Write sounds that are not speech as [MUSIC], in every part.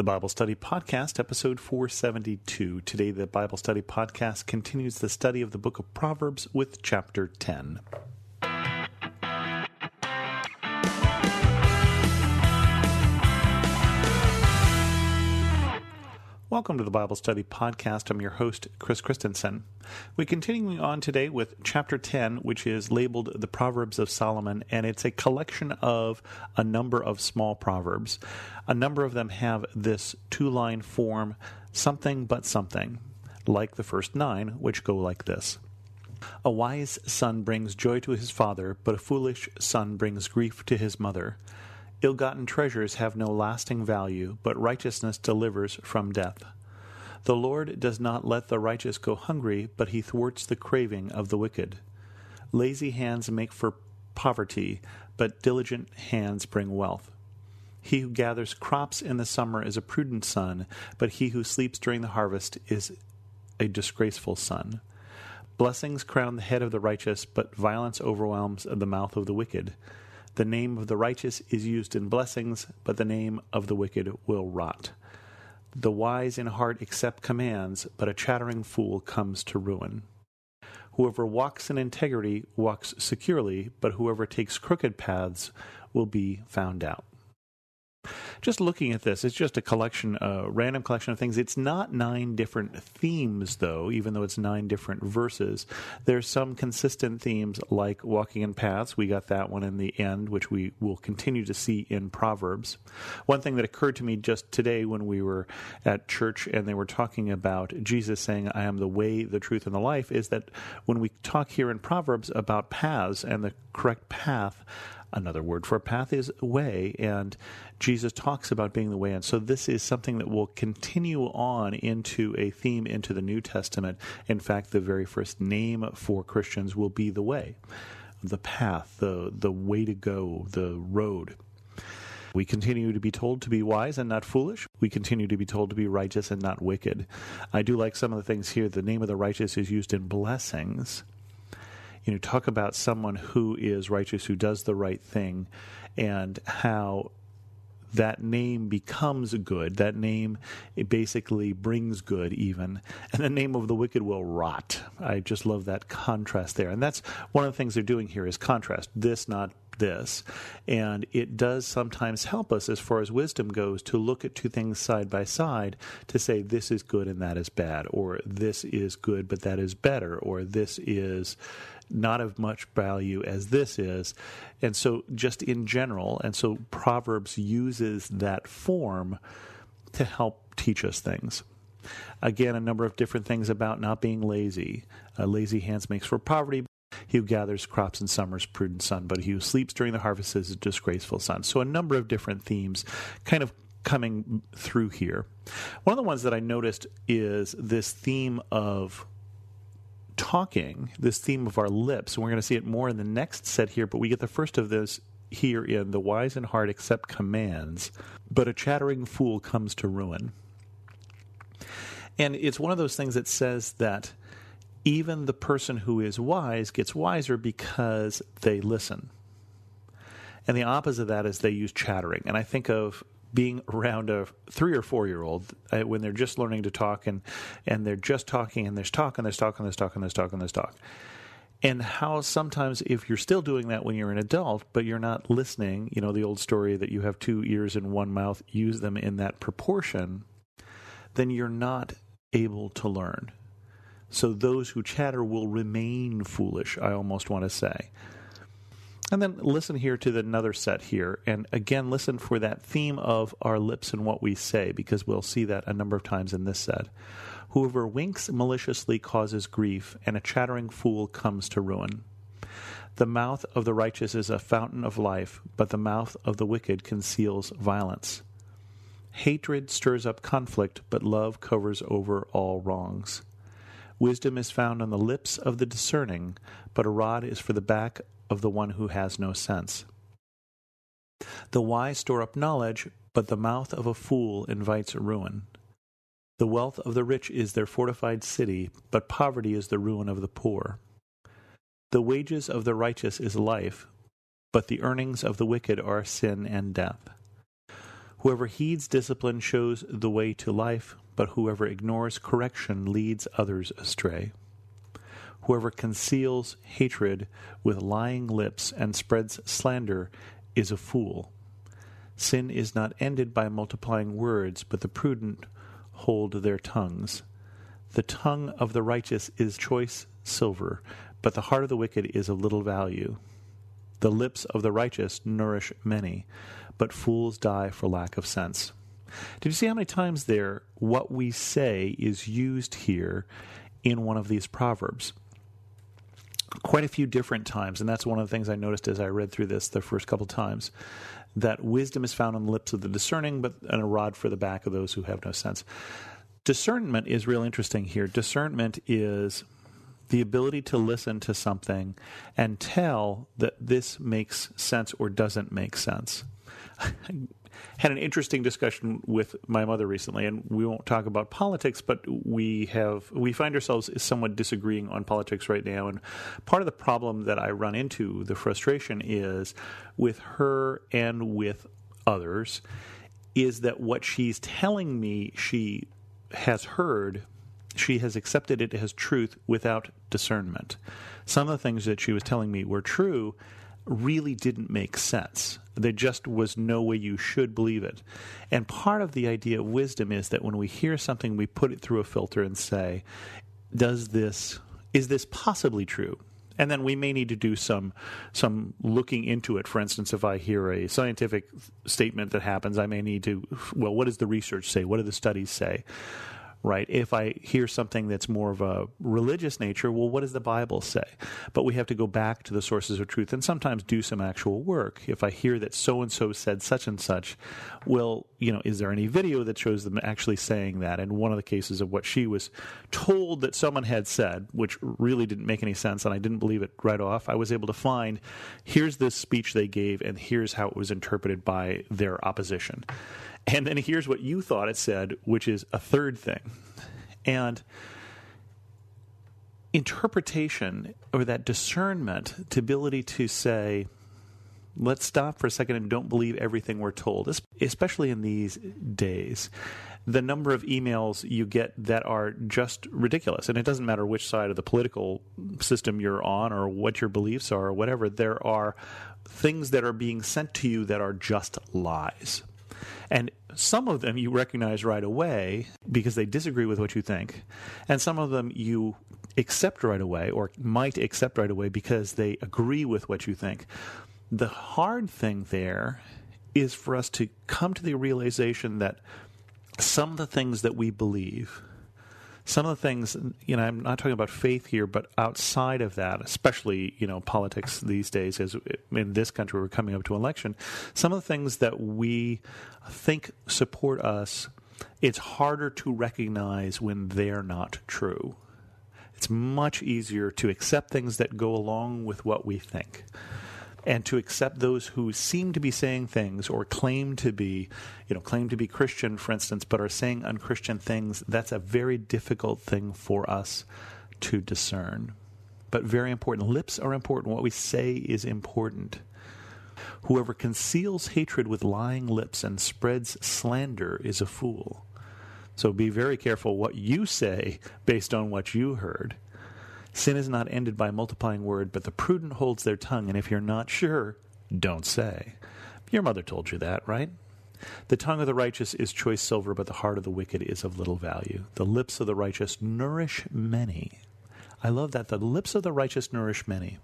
The Bible Study Podcast, episode 472. Today, the Bible Study Podcast continues the study of the book of Proverbs with chapter 10. Welcome to the Bible Study Podcast. I'm your host, Chris Christensen. We're continuing on today with chapter 10, which is labeled The Proverbs of Solomon, and it's a collection of a number of small proverbs. A number of them have this two line form, something but something, like the first nine, which go like this. A wise son brings joy to his father, but a foolish son brings grief to his mother. Ill gotten treasures have no lasting value, but righteousness delivers from death. The Lord does not let the righteous go hungry, but he thwarts the craving of the wicked. Lazy hands make for poverty, but diligent hands bring wealth. He who gathers crops in the summer is a prudent son, but he who sleeps during the harvest is a disgraceful son. Blessings crown the head of the righteous, but violence overwhelms the mouth of the wicked. The name of the righteous is used in blessings, but the name of the wicked will rot. The wise in heart accept commands, but a chattering fool comes to ruin. Whoever walks in integrity walks securely, but whoever takes crooked paths will be found out just looking at this, it's just a collection, a random collection of things. It's not nine different themes, though, even though it's nine different verses. There's some consistent themes like walking in paths. We got that one in the end, which we will continue to see in Proverbs. One thing that occurred to me just today when we were at church and they were talking about Jesus saying, I am the way, the truth, and the life, is that when we talk here in Proverbs about paths and the correct path, Another word for path is way, and Jesus talks about being the way. And so this is something that will continue on into a theme into the New Testament. In fact, the very first name for Christians will be the way, the path, the, the way to go, the road. We continue to be told to be wise and not foolish. We continue to be told to be righteous and not wicked. I do like some of the things here. The name of the righteous is used in blessings you know, talk about someone who is righteous, who does the right thing, and how that name becomes good. That name it basically brings good, even. And the name of the wicked will rot. I just love that contrast there. And that's one of the things they're doing here is contrast. This, not this. And it does sometimes help us, as far as wisdom goes, to look at two things side by side to say this is good and that is bad, or this is good but that is better, or this is not of much value as this is. And so, just in general, and so Proverbs uses that form to help teach us things. Again, a number of different things about not being lazy. Uh, lazy hands makes for poverty. He who gathers crops in summer is prudent son, but he who sleeps during the harvest is a disgraceful son. So, a number of different themes kind of coming through here. One of the ones that I noticed is this theme of talking, this theme of our lips. We're going to see it more in the next set here, but we get the first of this here in The wise in heart accept commands, but a chattering fool comes to ruin. And it's one of those things that says that even the person who is wise gets wiser because they listen. And the opposite of that is they use chattering. And I think of being around a three or four year old uh, when they're just learning to talk and and they're just talking and there's talk and there's talk and there's talk and there's talk and there's talk. And how sometimes if you're still doing that when you're an adult but you're not listening you know the old story that you have two ears and one mouth use them in that proportion then you're not able to learn. So those who chatter will remain foolish i almost want to say and then listen here to the, another set here. And again, listen for that theme of our lips and what we say, because we'll see that a number of times in this set. Whoever winks maliciously causes grief, and a chattering fool comes to ruin. The mouth of the righteous is a fountain of life, but the mouth of the wicked conceals violence. Hatred stirs up conflict, but love covers over all wrongs. Wisdom is found on the lips of the discerning, but a rod is for the back of the one who has no sense. The wise store up knowledge, but the mouth of a fool invites ruin. The wealth of the rich is their fortified city, but poverty is the ruin of the poor. The wages of the righteous is life, but the earnings of the wicked are sin and death. Whoever heeds discipline shows the way to life, but whoever ignores correction leads others astray. Whoever conceals hatred with lying lips and spreads slander is a fool. Sin is not ended by multiplying words, but the prudent hold their tongues. The tongue of the righteous is choice silver, but the heart of the wicked is of little value. The lips of the righteous nourish many, but fools die for lack of sense. Did you see how many times there what we say is used here in one of these proverbs? Quite a few different times, and that's one of the things I noticed as I read through this the first couple times. That wisdom is found on the lips of the discerning, but and a rod for the back of those who have no sense. Discernment is real interesting here. Discernment is the ability to listen to something and tell that this makes sense or doesn't make sense. [LAUGHS] had an interesting discussion with my mother recently, and we won't talk about politics, but we have we find ourselves somewhat disagreeing on politics right now. And part of the problem that I run into, the frustration, is with her and with others, is that what she's telling me she has heard she has accepted it as truth without discernment. Some of the things that she was telling me were true really didn't make sense. There just was no way you should believe it. And part of the idea of wisdom is that when we hear something, we put it through a filter and say, does this, is this possibly true? And then we may need to do some some looking into it. For instance, if I hear a scientific statement that happens, I may need to well, what does the research say? What do the studies say? Right? If I hear something that's more of a religious nature, well, what does the Bible say? But we have to go back to the sources of truth and sometimes do some actual work. If I hear that so and so said such and such, well, you know, is there any video that shows them actually saying that? And one of the cases of what she was told that someone had said, which really didn't make any sense, and I didn't believe it right off, I was able to find here's this speech they gave, and here's how it was interpreted by their opposition. And then here's what you thought it said, which is a third thing. And interpretation or that discernment, the ability to say, let's stop for a second and don't believe everything we're told, especially in these days. The number of emails you get that are just ridiculous, and it doesn't matter which side of the political system you're on or what your beliefs are or whatever, there are things that are being sent to you that are just lies. And some of them you recognize right away because they disagree with what you think. And some of them you accept right away or might accept right away because they agree with what you think. The hard thing there is for us to come to the realization that some of the things that we believe some of the things, you know, I'm not talking about faith here, but outside of that, especially, you know, politics these days, as in this country we're coming up to election, some of the things that we think support us, it's harder to recognize when they're not true. It's much easier to accept things that go along with what we think and to accept those who seem to be saying things or claim to be, you know, claim to be Christian, for instance, but are saying unchristian things, that's a very difficult thing for us to discern. But very important. Lips are important. What we say is important. Whoever conceals hatred with lying lips and spreads slander is a fool. So be very careful what you say based on what you heard. Sin is not ended by multiplying word, but the prudent holds their tongue, and if you're not sure, don't say. Your mother told you that, right? The tongue of the righteous is choice silver, but the heart of the wicked is of little value. The lips of the righteous nourish many. I love that. The lips of the righteous nourish many.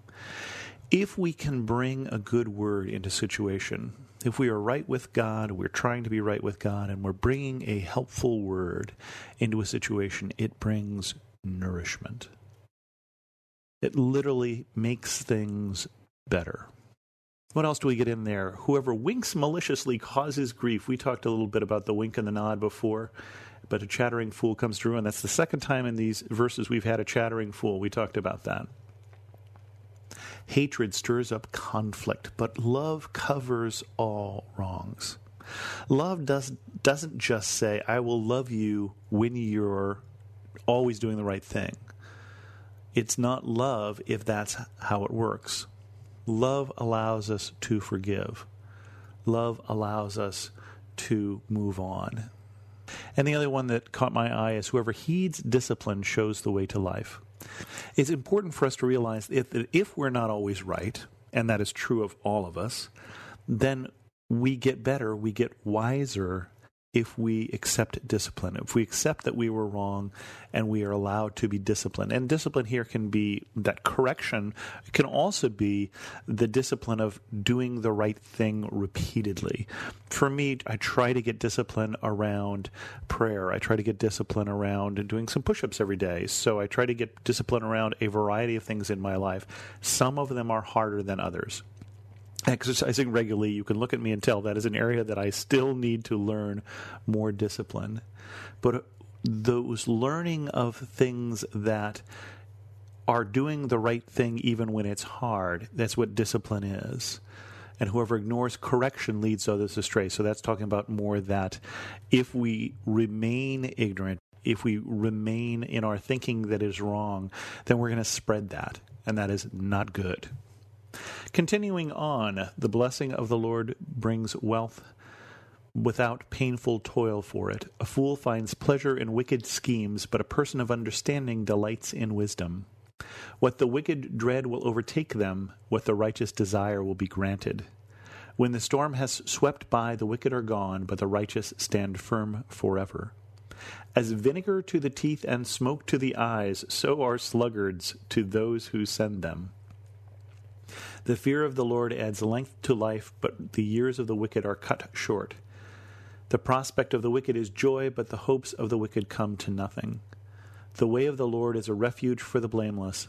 If we can bring a good word into situation, if we are right with God, we're trying to be right with God, and we're bringing a helpful word into a situation, it brings nourishment. It literally makes things better. What else do we get in there? Whoever winks maliciously causes grief. We talked a little bit about the wink and the nod before, but a chattering fool comes through, and that's the second time in these verses we've had a chattering fool. We talked about that. Hatred stirs up conflict, but love covers all wrongs. Love does, doesn't just say, I will love you when you're always doing the right thing. It's not love if that's how it works. Love allows us to forgive. Love allows us to move on. And the other one that caught my eye is whoever heeds discipline shows the way to life. It's important for us to realize that if we're not always right, and that is true of all of us, then we get better, we get wiser if we accept discipline, if we accept that we were wrong and we are allowed to be disciplined. And discipline here can be that correction, it can also be the discipline of doing the right thing repeatedly. For me, I try to get discipline around prayer, I try to get discipline around doing some push ups every day. So I try to get discipline around a variety of things in my life. Some of them are harder than others exercising regularly, you can look at me and tell that is an area that I still need to learn more discipline. But those learning of things that are doing the right thing even when it's hard, that's what discipline is. And whoever ignores correction leads others astray. So that's talking about more that if we remain ignorant, if we remain in our thinking that is wrong, then we're going to spread that. And that is not good. Continuing on, the blessing of the Lord brings wealth without painful toil for it. A fool finds pleasure in wicked schemes, but a person of understanding delights in wisdom. What the wicked dread will overtake them, what the righteous desire will be granted. When the storm has swept by, the wicked are gone, but the righteous stand firm forever. As vinegar to the teeth and smoke to the eyes, so are sluggards to those who send them. The fear of the Lord adds length to life, but the years of the wicked are cut short. The prospect of the wicked is joy, but the hopes of the wicked come to nothing. The way of the Lord is a refuge for the blameless,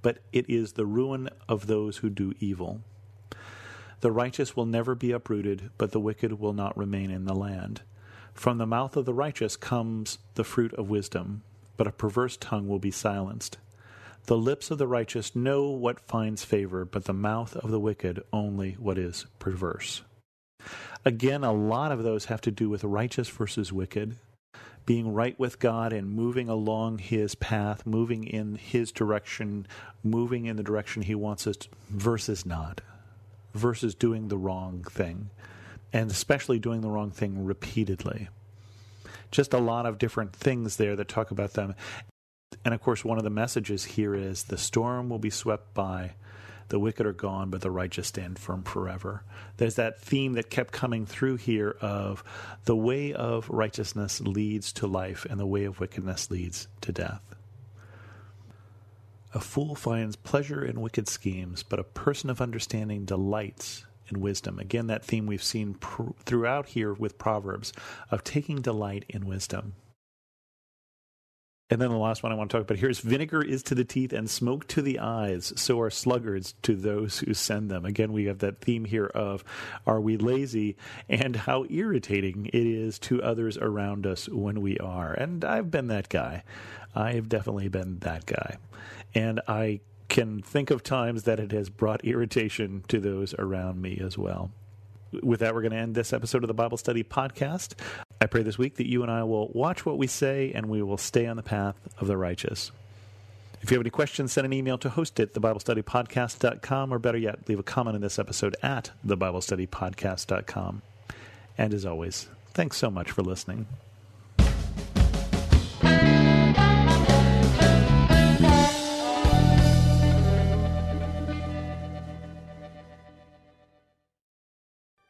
but it is the ruin of those who do evil. The righteous will never be uprooted, but the wicked will not remain in the land. From the mouth of the righteous comes the fruit of wisdom, but a perverse tongue will be silenced. The lips of the righteous know what finds favor, but the mouth of the wicked only what is perverse. Again, a lot of those have to do with righteous versus wicked, being right with God and moving along His path, moving in His direction, moving in the direction He wants us to, versus not, versus doing the wrong thing, and especially doing the wrong thing repeatedly. Just a lot of different things there that talk about them. And of course, one of the messages here is the storm will be swept by, the wicked are gone, but the righteous stand firm forever. There's that theme that kept coming through here of the way of righteousness leads to life, and the way of wickedness leads to death. A fool finds pleasure in wicked schemes, but a person of understanding delights in wisdom. Again, that theme we've seen pr- throughout here with Proverbs of taking delight in wisdom. And then the last one I want to talk about here is vinegar is to the teeth and smoke to the eyes, so are sluggards to those who send them. Again, we have that theme here of are we lazy and how irritating it is to others around us when we are. And I've been that guy. I've definitely been that guy. And I can think of times that it has brought irritation to those around me as well with that, we're going to end this episode of the Bible Study Podcast. I pray this week that you and I will watch what we say and we will stay on the path of the righteous. If you have any questions, send an email to host at thebiblestudypodcast.com or better yet, leave a comment in this episode at thebiblestudypodcast.com. And as always, thanks so much for listening.